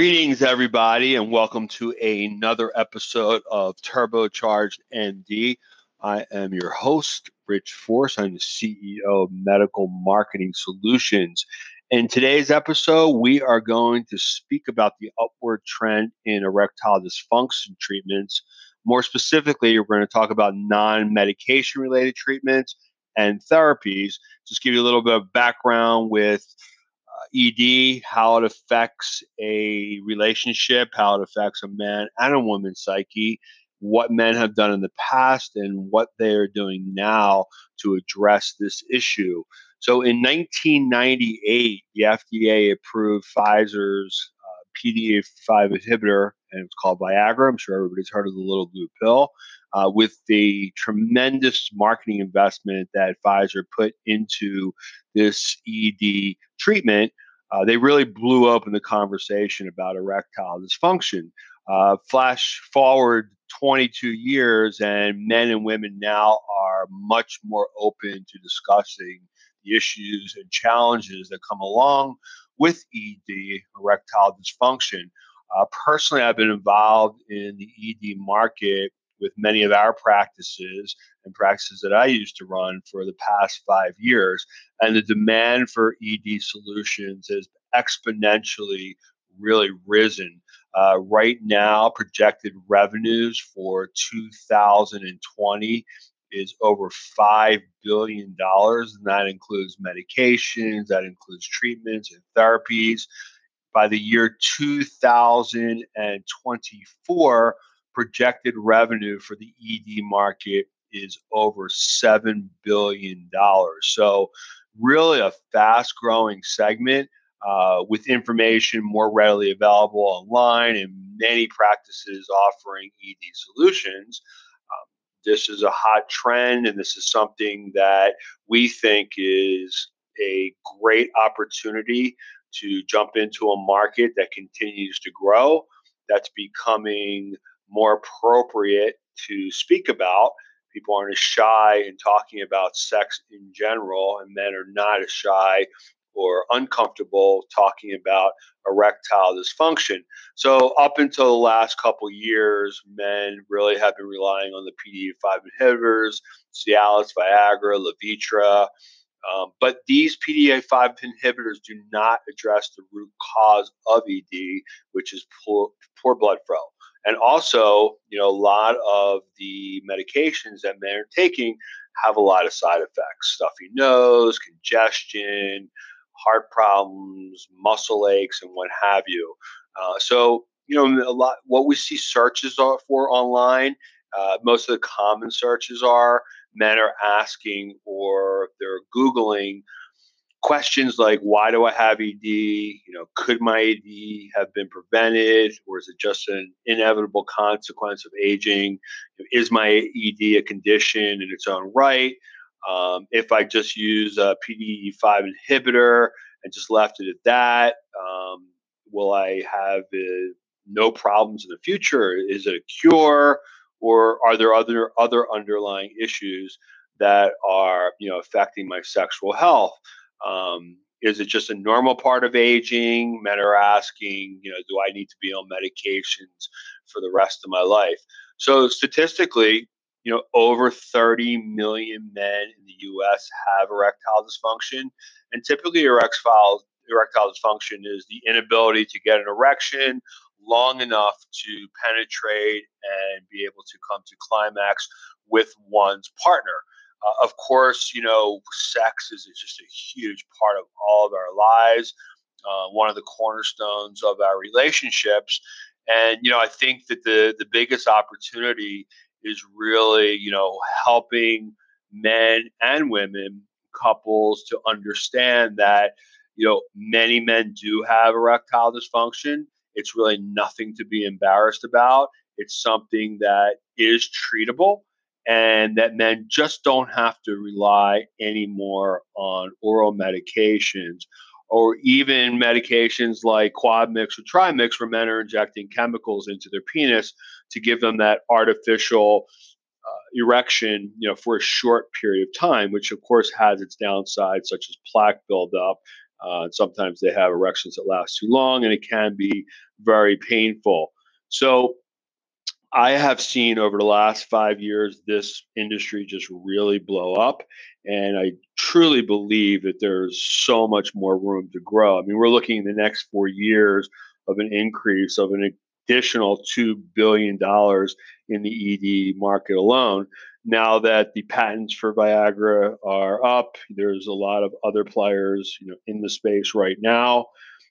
Greetings, everybody, and welcome to another episode of Turbocharged MD. I am your host, Rich Force. I'm the CEO of Medical Marketing Solutions. In today's episode, we are going to speak about the upward trend in erectile dysfunction treatments. More specifically, we're going to talk about non medication related treatments and therapies. Just give you a little bit of background with ED, how it affects a relationship, how it affects a man and a woman's psyche, what men have done in the past, and what they are doing now to address this issue. So in 1998, the FDA approved Pfizer's uh, PDE5 inhibitor, and it's called Viagra. I'm sure everybody's heard of the little blue pill. Uh, with the tremendous marketing investment that Pfizer put into this ED treatment, uh, they really blew open the conversation about erectile dysfunction. Uh, flash forward 22 years, and men and women now are much more open to discussing the issues and challenges that come along with ED, erectile dysfunction. Uh, personally, I've been involved in the ED market with many of our practices and practices that I used to run for the past five years. And the demand for ED solutions has exponentially really risen. Uh, right now, projected revenues for 2020 is over $5 billion, and that includes medications, that includes treatments and therapies. By the year 2024, projected revenue for the ED market is over $7 billion. So, really a fast growing segment uh, with information more readily available online and many practices offering ED solutions. This is a hot trend, and this is something that we think is a great opportunity to jump into a market that continues to grow, that's becoming more appropriate to speak about. People aren't as shy in talking about sex in general, and men are not as shy or uncomfortable talking about erectile dysfunction. So, up until the last couple years, men really have been relying on the PDE5 inhibitors, Cialis, Viagra, Levitra. Um, but these PDE5 inhibitors do not address the root cause of ED, which is poor, poor blood flow. And also, you know, a lot of the medications that men are taking have a lot of side effects stuffy nose, congestion, heart problems, muscle aches, and what have you. Uh, so, you know, a lot what we see searches for online, uh, most of the common searches are men are asking or they're Googling questions like why do I have ED? You know, could my ED have been prevented, or is it just an inevitable consequence of aging? Is my ED a condition in its own right? Um, if I just use a PDE5 inhibitor and just left it at that, um, will I have uh, no problems in the future? Is it a cure, or are there other other underlying issues that are you know affecting my sexual health? Um, is it just a normal part of aging? Men are asking, you know, do I need to be on medications for the rest of my life? So statistically, you know, over 30 million men in the U.S. have erectile dysfunction, and typically erectile erectile dysfunction is the inability to get an erection long enough to penetrate and be able to come to climax with one's partner. Uh, of course, you know, sex is just a huge part of all of our lives, uh, one of the cornerstones of our relationships. And, you know, I think that the, the biggest opportunity is really, you know, helping men and women, couples to understand that, you know, many men do have erectile dysfunction. It's really nothing to be embarrassed about. It's something that is treatable and that men just don't have to rely anymore on oral medications or even medications like Quadmix or Trimix, where men are injecting chemicals into their penis to give them that artificial uh, erection, you know, for a short period of time, which of course has its downsides, such as plaque buildup, Uh, sometimes they have erections that last too long, and it can be very painful. So I have seen over the last five years this industry just really blow up. And I truly believe that there's so much more room to grow. I mean, we're looking in the next four years of an increase of an additional $2 billion in the ED market alone. Now that the patents for Viagra are up, there's a lot of other players you know, in the space right now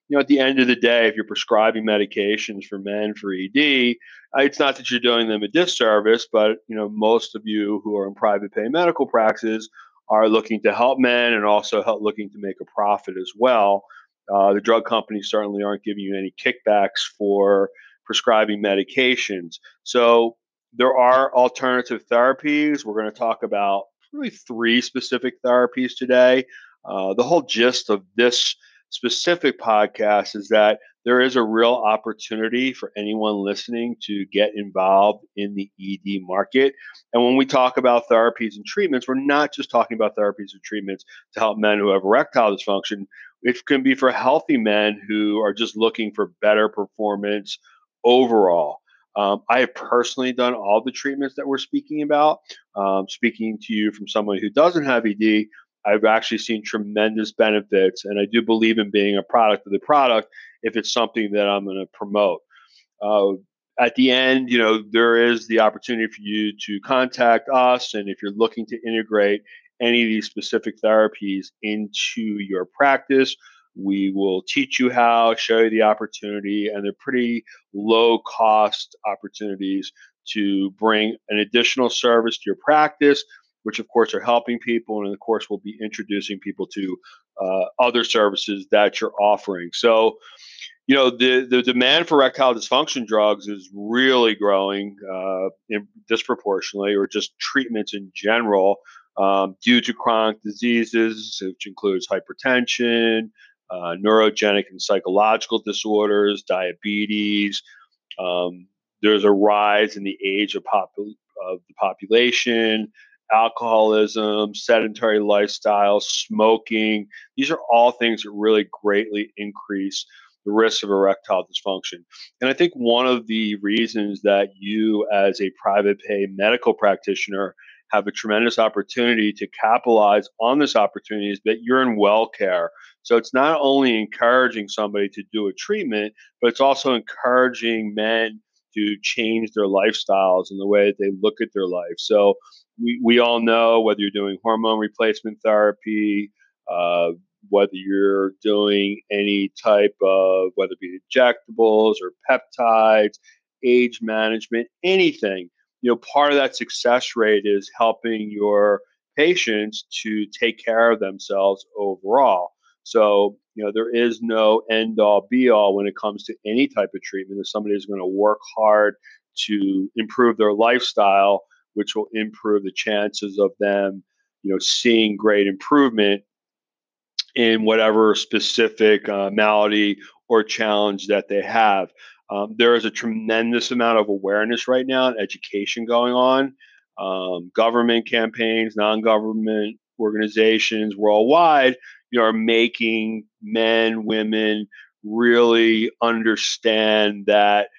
you know, at the end of the day, if you're prescribing medications for men for ED, uh, it's not that you're doing them a disservice, but you know, most of you who are in private pay medical practices are looking to help men and also help, looking to make a profit as well. Uh, the drug companies certainly aren't giving you any kickbacks for prescribing medications. So there are alternative therapies. We're going to talk about really three specific therapies today. Uh, the whole gist of this specific podcast is that there is a real opportunity for anyone listening to get involved in the ED market. And when we talk about therapies and treatments, we're not just talking about therapies and treatments to help men who have erectile dysfunction. It can be for healthy men who are just looking for better performance overall. Um, I have personally done all the treatments that we're speaking about. Um, speaking to you from someone who doesn't have ED, I've actually seen tremendous benefits, and I do believe in being a product of the product if it's something that I'm going to promote. Uh, at the end, you know, there is the opportunity for you to contact us, and if you're looking to integrate any of these specific therapies into your practice, we will teach you how, show you the opportunity, and they're pretty low cost opportunities to bring an additional service to your practice which of course are helping people, and of course we'll be introducing people to uh, other services that you're offering. So, you know, the the demand for erectile dysfunction drugs is really growing uh, in, disproportionately, or just treatments in general, um, due to chronic diseases, which includes hypertension, uh, neurogenic and psychological disorders, diabetes. Um, there's a rise in the age of, pop- of the population alcoholism, sedentary lifestyle, smoking. These are all things that really greatly increase the risk of erectile dysfunction. And I think one of the reasons that you, as a private pay medical practitioner, have a tremendous opportunity to capitalize on this opportunity is that you're in well care. So it's not only encouraging somebody to do a treatment, but it's also encouraging men to change their lifestyles and the way that they look at their life. So we, we all know whether you're doing hormone replacement therapy, uh, whether you're doing any type of, whether it be injectables or peptides, age management, anything, you know, part of that success rate is helping your patients to take care of themselves overall. So, you know, there is no end all be all when it comes to any type of treatment. If somebody is going to work hard to improve their lifestyle, which will improve the chances of them, you know, seeing great improvement in whatever specific uh, malady or challenge that they have. Um, there is a tremendous amount of awareness right now and education going on. Um, government campaigns, non-government organizations worldwide, you know, are making men, women really understand that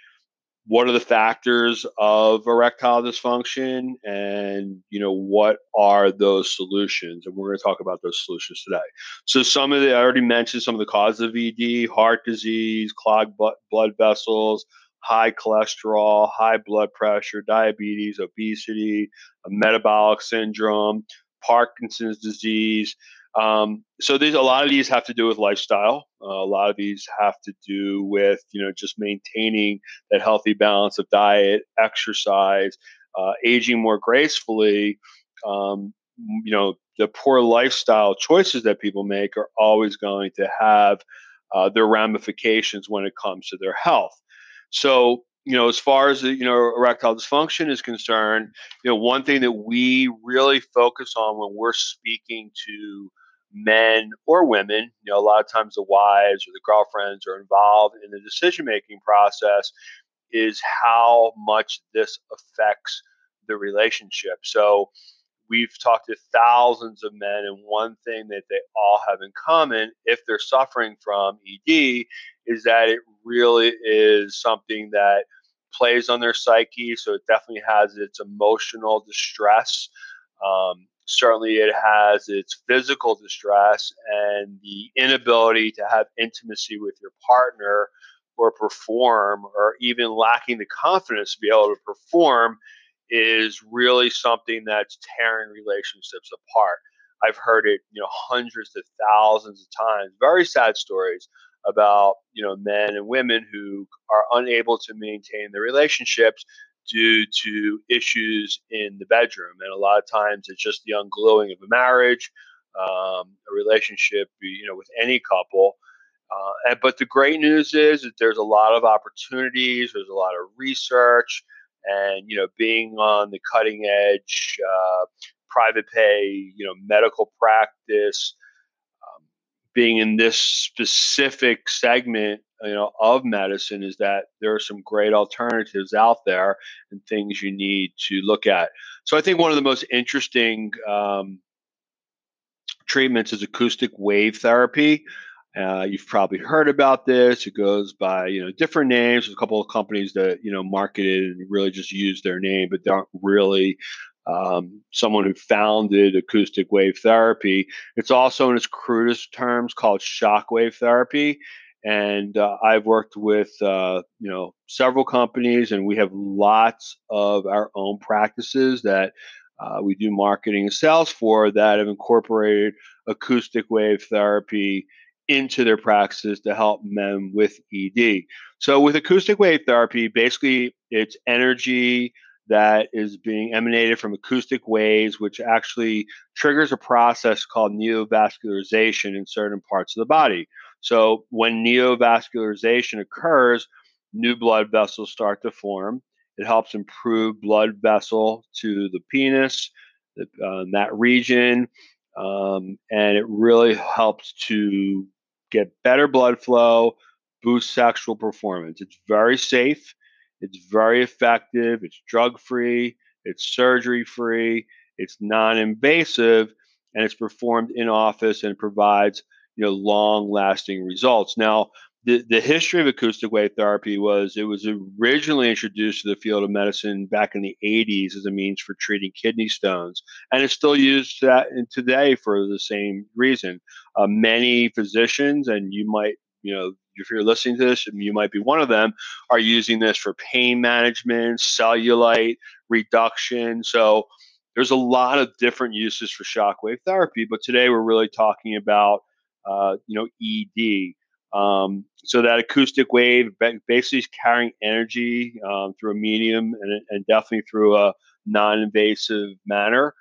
what are the factors of erectile dysfunction and you know what are those solutions? And we're going to talk about those solutions today. So some of the i already mentioned some of the causes of ed heart disease clogged blood vessels high cholesterol high blood pressure diabetes obesity metabolic syndrome parkinson's disease um, so these a lot of these have to do with lifestyle. Uh, a lot of these have to do with you know just maintaining that healthy balance of diet, exercise, uh, aging more gracefully. Um, you know the poor lifestyle choices that people make are always going to have uh, their ramifications when it comes to their health. So you know, as far as you know, erectile dysfunction is concerned, you know, one thing that we really focus on when we're speaking to men or women, you know, a lot of times the wives or the girlfriends are involved in the decision making process, is how much this affects the relationship. So we've talked to thousands of men, and one thing that they all have in common, if they're suffering from ED, is that it really is something that plays on their psyche. So it definitely has its emotional distress. Um, certainly, it has its physical distress and the inability to have intimacy with your partner or perform, or even lacking the confidence to be able to perform is really something that's tearing relationships apart. I've heard it, you know, hundreds of thousands of times. Very sad stories about, you know, men and women who are unable to maintain their relationships due to issues in the bedroom. And a lot of times it's just the ungluing of a marriage, um, a relationship, you know, with any couple. Uh, and, but the great news is that there's a lot of opportunities, there's a lot of research, and you know being on the cutting edge uh, private pay you know medical practice being in this specific segment you know of medicine is that there are some great alternatives out there and things you need to look at so i think one of the most interesting um, treatments is acoustic wave therapy uh, you've probably heard about this. It goes by you know different names. There's a couple of companies that you know marketed and really just use their name, but aren't really um, someone who founded acoustic wave therapy. It's also in its crudest terms called shockwave therapy. And uh, I've worked with uh, you know several companies, and we have lots of our own practices that uh, we do marketing and sales for that have incorporated acoustic wave therapy into their practices to help men with ED. So, with acoustic wave therapy, basically it's energy that is being emanated from acoustic waves, which actually triggers a process called neovascularization in certain parts of the body. So, when neovascularization occurs, new blood vessels start to form. It helps improve blood vessel to the penis, uh, that region, um, and it really helps to get better blood flow, boost sexual performance. It's very safe, it's very effective, it's drug free, it's surgery free, it's non invasive, and it's performed in office and provides you know long lasting results. Now, the, the history of acoustic wave therapy was it was originally introduced to the field of medicine back in the 80s as a means for treating kidney stones and it's still used today for the same reason uh, many physicians and you might you know if you're listening to this you might be one of them are using this for pain management cellulite reduction so there's a lot of different uses for shockwave therapy but today we're really talking about uh, you know ed um, so that acoustic wave basically is carrying energy um, through a medium and, and, definitely through a non-invasive manner.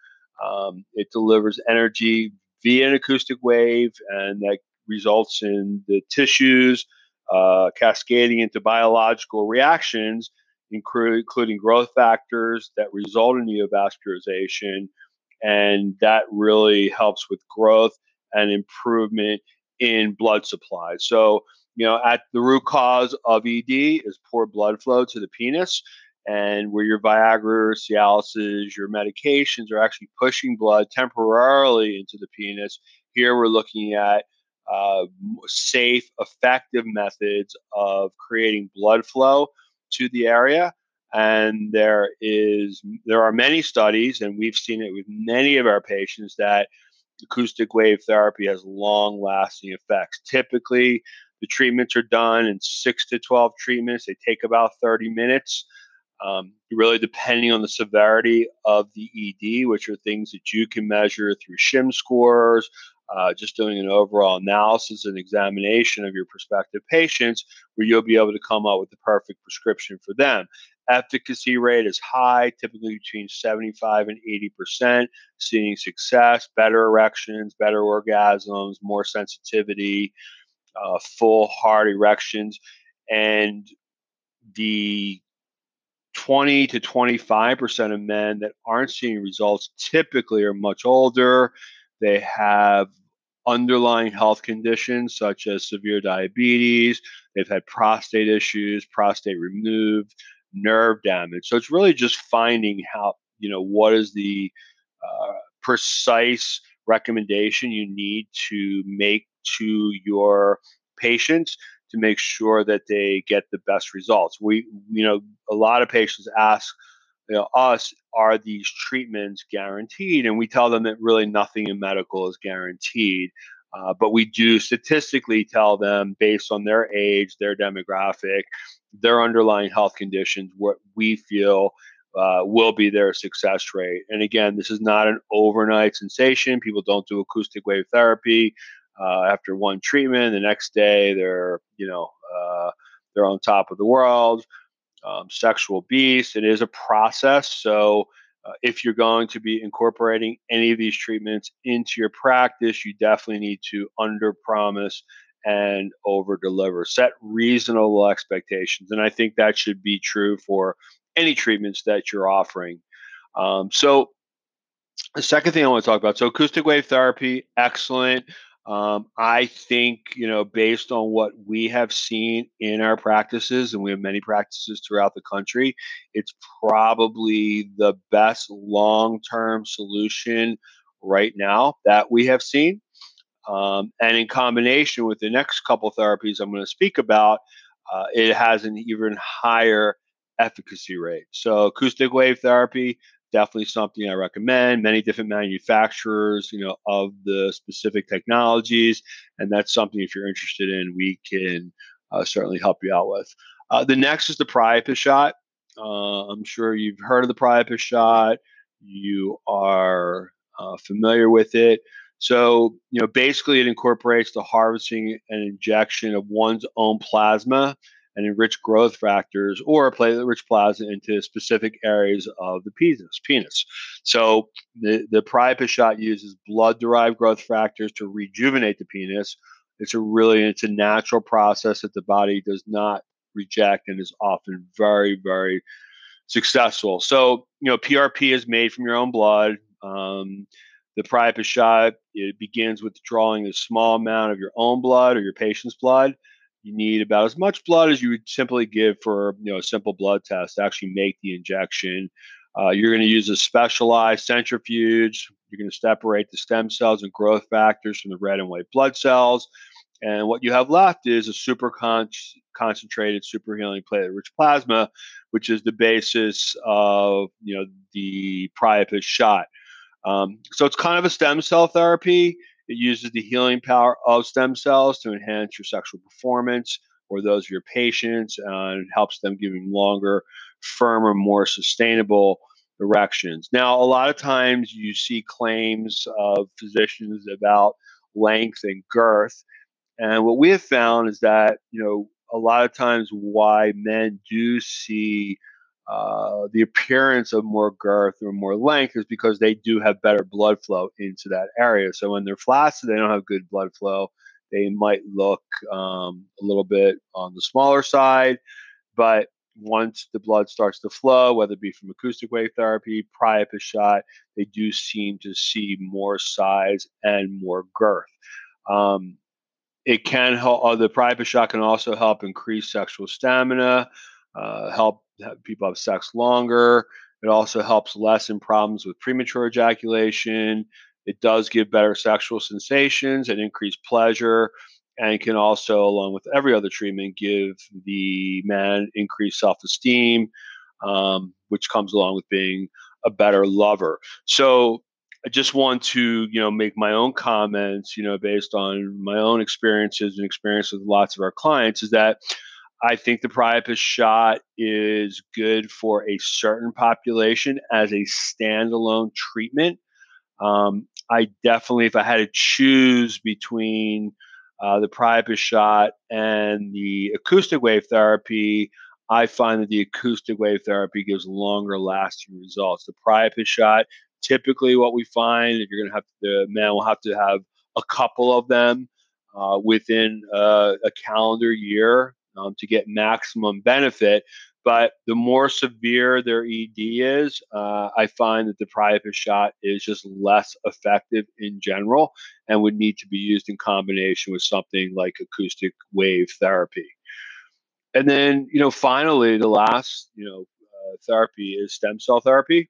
Um, it delivers energy via an acoustic wave, and that results in the tissues uh, cascading into biological reactions, including growth factors that result in neovascularization, and that really helps with growth and improvement in blood supply. So, you know, at the root cause of ED is poor blood flow to the penis, and where your Viagra, Cialis, your medications are actually pushing blood temporarily into the penis. Here we're looking at uh, safe, effective methods of creating blood flow to the area. And there is there are many studies, and we've seen it with many of our patients that acoustic wave therapy has long lasting effects. Typically, the treatments are done in six to 12 treatments. They take about 30 minutes, um, really depending on the severity of the ED, which are things that you can measure through SHIM scores, uh, just doing an overall analysis and examination of your prospective patients, where you'll be able to come up with the perfect prescription for them. Efficacy rate is high, typically between 75 and 80%, seeing success, better erections, better orgasms, more sensitivity, uh, full hard erections. And the 20 to 25% of men that aren't seeing results typically are much older. They have underlying health conditions such as severe diabetes. They've had prostate issues, prostate removed, nerve damage. So it's really just finding how, you know, what is the uh, precise recommendation you need to make to your patients to make sure that they get the best results. We, you know, a lot of patients ask, you know, us, are these treatments guaranteed? And we tell them that really nothing in medical is guaranteed. Uh, but we do statistically tell them based on their age, their demographic, their underlying health conditions, what we feel uh, will be their success rate. And again, this is not an overnight sensation. People don't do acoustic wave therapy uh, after one treatment. The next day, they're you know uh, they're on top of the world. Um, sexual beast. It is a process. So uh, if you're going to be incorporating any of these treatments into your practice, you definitely need to under promise and over deliver. Set reasonable expectations. And I think that should be true for any treatments that you're offering. Um, so, the second thing I want to talk about so, acoustic wave therapy, excellent. Um, I think, you know, based on what we have seen in our practices, and we have many practices throughout the country, it's probably the best long term solution right now that we have seen. Um, and in combination with the next couple therapies I'm going to speak about, uh, it has an even higher efficacy rate. So, acoustic wave therapy, definitely something I recommend. Many different manufacturers, you know, of the specific technologies, and that's something if you're interested in, we can uh, certainly help you out with. Uh, the next is the Priapus shot. Uh, I'm sure you've heard of the Priapus shot. You are uh, familiar with it. So, you know, basically, it incorporates the harvesting and injection of one's own plasma and enrich growth factors or platelet-rich plasma into specific areas of the penis. Penis. So the the Priapus shot uses blood-derived growth factors to rejuvenate the penis. It's a really it's a natural process that the body does not reject and is often very very successful. So you know PRP is made from your own blood. Um, the Priapus shot it begins with drawing a small amount of your own blood or your patient's blood you need about as much blood as you would simply give for you know a simple blood test to actually make the injection. Uh, you're going to use a specialized centrifuge. You're going to separate the stem cells and growth factors from the red and white blood cells. And what you have left is a super con- concentrated, super healing platelet-rich plasma, which is the basis of you know the Priapus shot. Um, so it's kind of a stem cell therapy. It uses the healing power of stem cells to enhance your sexual performance or those of your patients, uh, and it helps them giving longer, firmer, more sustainable erections. Now, a lot of times you see claims of physicians about length and girth. And what we have found is that, you know, a lot of times why men do see uh, the appearance of more girth or more length is because they do have better blood flow into that area. So when they're flaccid, they don't have good blood flow. They might look um, a little bit on the smaller side, but once the blood starts to flow, whether it be from acoustic wave therapy, Priapus shot, they do seem to see more size and more girth. Um, it can help. Uh, the Priapus shot can also help increase sexual stamina, uh, help people have sex longer. It also helps lessen problems with premature ejaculation. It does give better sexual sensations and increase pleasure, and can also, along with every other treatment, give the man increased self esteem, um, which comes along with being a better lover. So, I just want to, you know, make my own comments, you know, based on my own experiences and experience with lots of our clients, is that I think the Priapus shot is good for a certain population as a standalone treatment. Um, I definitely, if I had to choose between uh, the Priapus shot and the acoustic wave therapy, I find that the acoustic wave therapy gives longer lasting results. The Priapus shot, typically, what we find, if you're going to have the man will have to have a couple of them uh, within uh, a calendar year um, to get maximum benefit. But the more severe their ED is, uh, I find that the Priapus shot is just less effective in general and would need to be used in combination with something like acoustic wave therapy. And then, you know, finally, the last, you know, uh, therapy is stem cell therapy.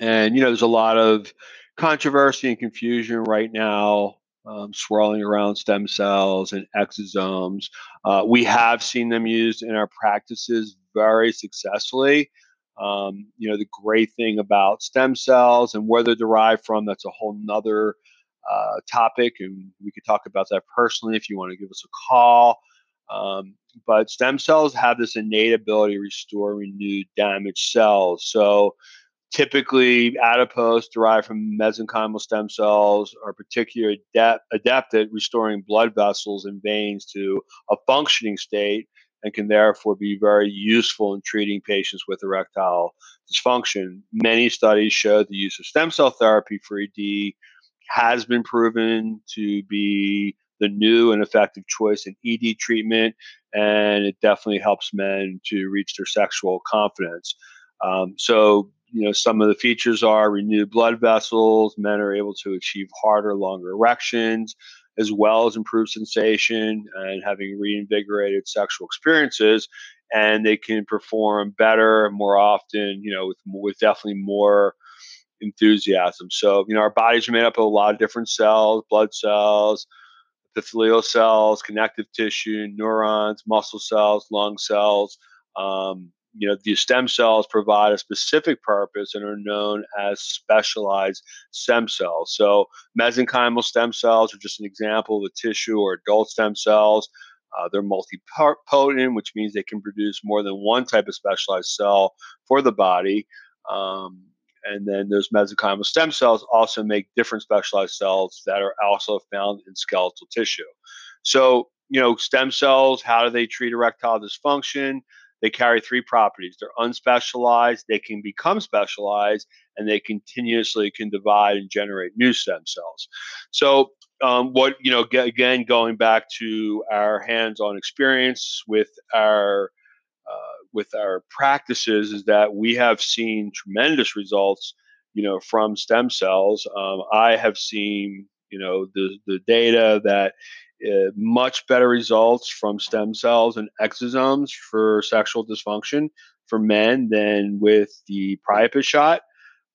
And you know, there's a lot of controversy and confusion right now um, swirling around stem cells and exosomes. Uh, we have seen them used in our practices very successfully. Um, you know, the great thing about stem cells and where they're derived from, that's a whole nother uh, topic. And we could talk about that personally if you want to give us a call. Um, but stem cells have this innate ability to restore renewed damaged cells. So typically adipose derived from mesenchymal stem cells are particularly adept, at restoring blood vessels and veins to a functioning state and can therefore be very useful in treating patients with erectile dysfunction. Many studies show the use of stem cell therapy for ED has been proven to be the new and effective choice in ED treatment, and it definitely helps men to reach their sexual confidence. Um, so, you know, some of the features are renewed blood vessels. Men are able to achieve harder, longer erections, as well as improved sensation and having reinvigorated sexual experiences. And they can perform better more often, you know, with, with definitely more enthusiasm. So, you know, our bodies are made up of a lot of different cells, blood cells, epithelial cells, connective tissue, neurons, muscle cells, lung cells. Um, you know, these stem cells provide a specific purpose and are known as specialized stem cells. So, mesenchymal stem cells are just an example of a tissue or adult stem cells. Uh, they're multipotent, which means they can produce more than one type of specialized cell for the body. Um, and then those mesenchymal stem cells also make different specialized cells that are also found in skeletal tissue. So, you know, stem cells, how do they treat erectile dysfunction? They carry three properties. They're unspecialized, they can become specialized, and they continuously can divide and generate new stem cells. So, um, what, you know, again, going back to our hands on experience with our uh, with our practices is that we have seen tremendous results, you know, from stem cells. Um, I have seen, you know, the the data that uh, much better results from stem cells and exosomes for sexual dysfunction for men than with the priapus shot.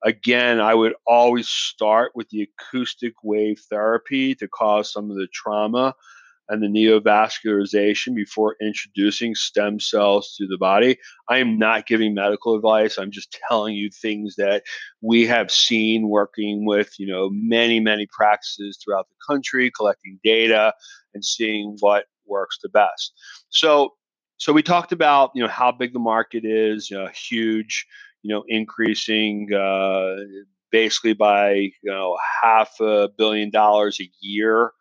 Again, I would always start with the acoustic wave therapy to cause some of the trauma and the neovascularization before introducing stem cells to the body. I am not giving medical advice. I'm just telling you things that we have seen working with, you know, many, many practices throughout the country, collecting data and seeing what works the best. So, so we talked about, you know, how big the market is, you know, huge, you know, increasing uh, basically by, you know, half a billion dollars a year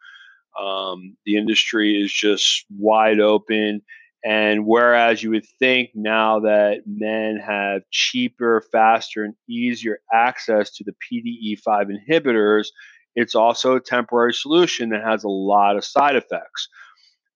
um, the industry is just wide open. And whereas you would think now that men have cheaper, faster, and easier access to the PDE5 inhibitors, it's also a temporary solution that has a lot of side effects.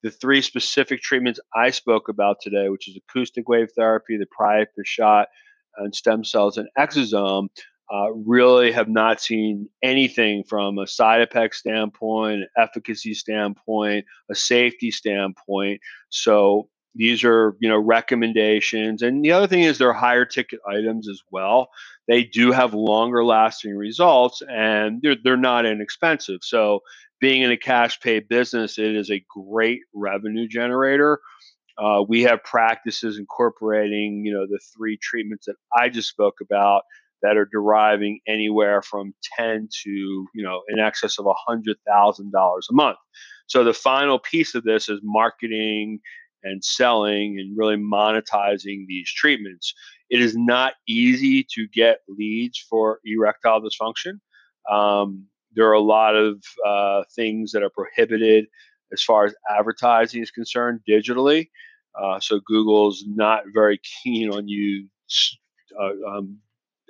The three specific treatments I spoke about today, which is acoustic wave therapy, the priapus shot, and stem cells and exosome, uh, really have not seen anything from a side effect standpoint, efficacy standpoint, a safety standpoint. So these are you know recommendations, and the other thing is they're higher ticket items as well. They do have longer lasting results, and they're they're not inexpensive. So being in a cash pay business, it is a great revenue generator. Uh, we have practices incorporating, you know, the three treatments that I just spoke about that are deriving anywhere from 10 to you know in excess of $100000 a month. So the final piece of this is marketing and selling and really monetizing these treatments. It is not easy to get leads for erectile dysfunction. Um, there are a lot of uh, things that are prohibited as far as advertising is concerned digitally. Uh, so google's not very keen on you uh, um,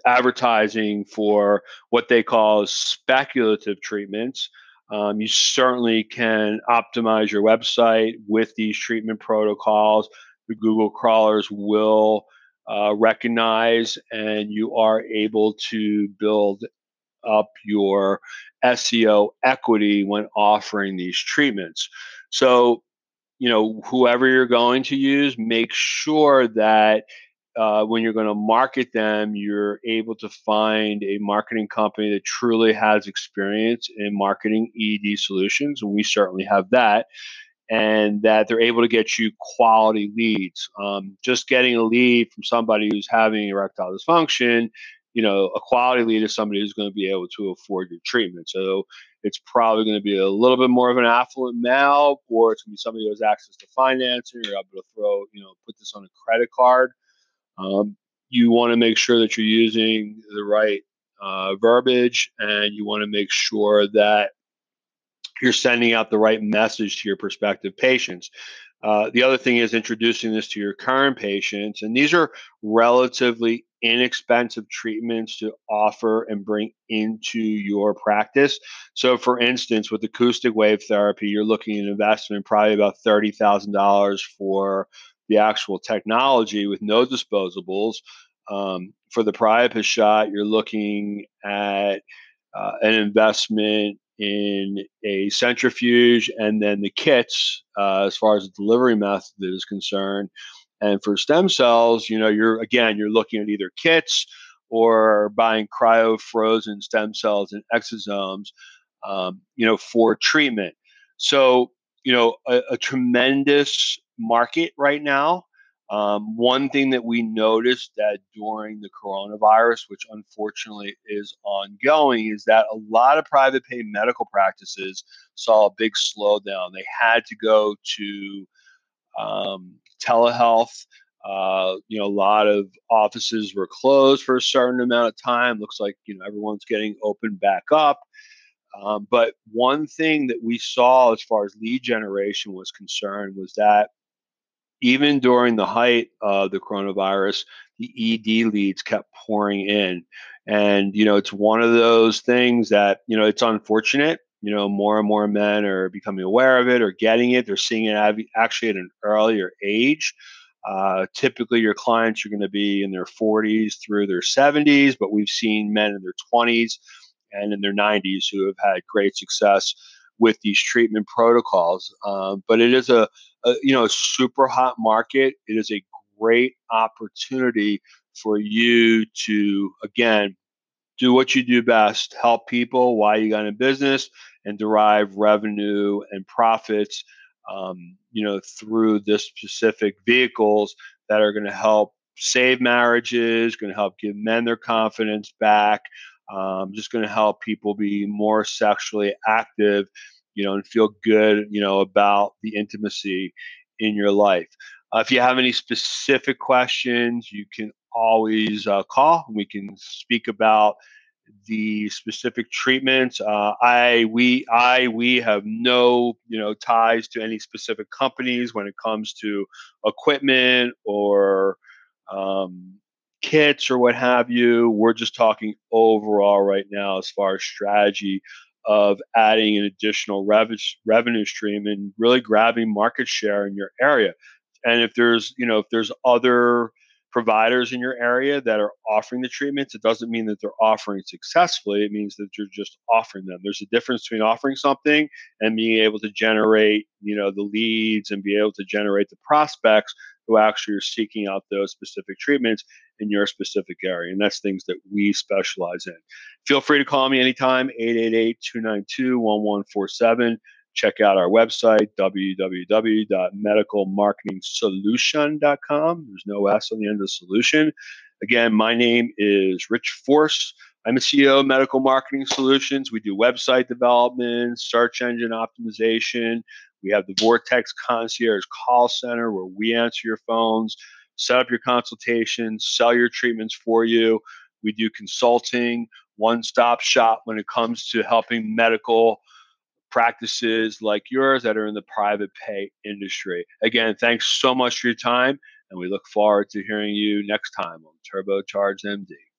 advertising for what they call speculative treatments. Um, you certainly can optimize your website with these treatment protocols. The Google crawlers will uh, recognize, and you are able to build up your SEO equity when offering these treatments. So, you know, whoever you're going to use, make sure that uh, when you're going to market them, you're able to find a marketing company that truly has experience in marketing ED solutions, and we certainly have that. And that they're able to get you quality leads. Um, just getting a lead from somebody who's having erectile dysfunction, you know, a quality lead is somebody who's going to be able to afford your treatment. So it's probably going to be a little bit more of an affluent male, or it's going to be somebody who has access to financing, or able to throw, you know, put this on a credit card. Um, you want to make sure that you're using the right uh, verbiage and you want to make sure that you're sending out the right message to your prospective patients. Uh, the other thing is introducing this to your current patients, and these are relatively inexpensive treatments to offer and bring into your practice. So, for instance, with acoustic wave therapy, you're looking at an investment probably about thirty thousand dollars for the actual technology with no disposables. Um, for the priapus shot, you're looking at uh, an investment in a centrifuge and then the kits uh, as far as the delivery method is concerned. And for stem cells, you know, you're again, you're looking at either kits or buying cryo frozen stem cells and exosomes, um, you know, for treatment. So, you know, a, a tremendous market right now. Um, one thing that we noticed that during the coronavirus, which unfortunately is ongoing, is that a lot of private pay medical practices saw a big slowdown. They had to go to um, telehealth. Uh, you know, a lot of offices were closed for a certain amount of time. Looks like you know everyone's getting opened back up. Um, but one thing that we saw as far as lead generation was concerned was that even during the height of the coronavirus, the ED leads kept pouring in. And, you know, it's one of those things that, you know, it's unfortunate. You know, more and more men are becoming aware of it or getting it. They're seeing it actually at an earlier age. Uh, typically, your clients are going to be in their 40s through their 70s, but we've seen men in their 20s and in their 90s who have had great success with these treatment protocols. Um, but it is a, a, you know super hot market. It is a great opportunity for you to again do what you do best, help people while you got in business, and derive revenue and profits. Um, you know through this specific vehicles that are going to help save marriages, going to help give men their confidence back, um, just going to help people be more sexually active, you know, and feel good, you know, about the intimacy in your life. Uh, if you have any specific questions, you can always uh, call. We can speak about the specific treatments. Uh, I we I we have no you know ties to any specific companies when it comes to equipment or um, kits or what have you. We're just talking overall right now as far as strategy of adding an additional rev- revenue stream and really grabbing market share in your area. And if there's, you know, if there's other providers in your area that are offering the treatments, it doesn't mean that they're offering successfully. It means that you're just offering them. There's a difference between offering something and being able to generate, you know, the leads and be able to generate the prospects who actually are seeking out those specific treatments in your specific area. And that's things that we specialize in. Feel free to call me anytime, 888 292 1147. Check out our website, www.medicalmarketingsolution.com. There's no S on the end of the solution. Again, my name is Rich Force. I'm the CEO of Medical Marketing Solutions. We do website development, search engine optimization. We have the Vortex Concierge call center where we answer your phones, set up your consultations, sell your treatments for you. We do consulting, one stop shop when it comes to helping medical practices like yours that are in the private pay industry. Again, thanks so much for your time, and we look forward to hearing you next time on Turbocharged MD.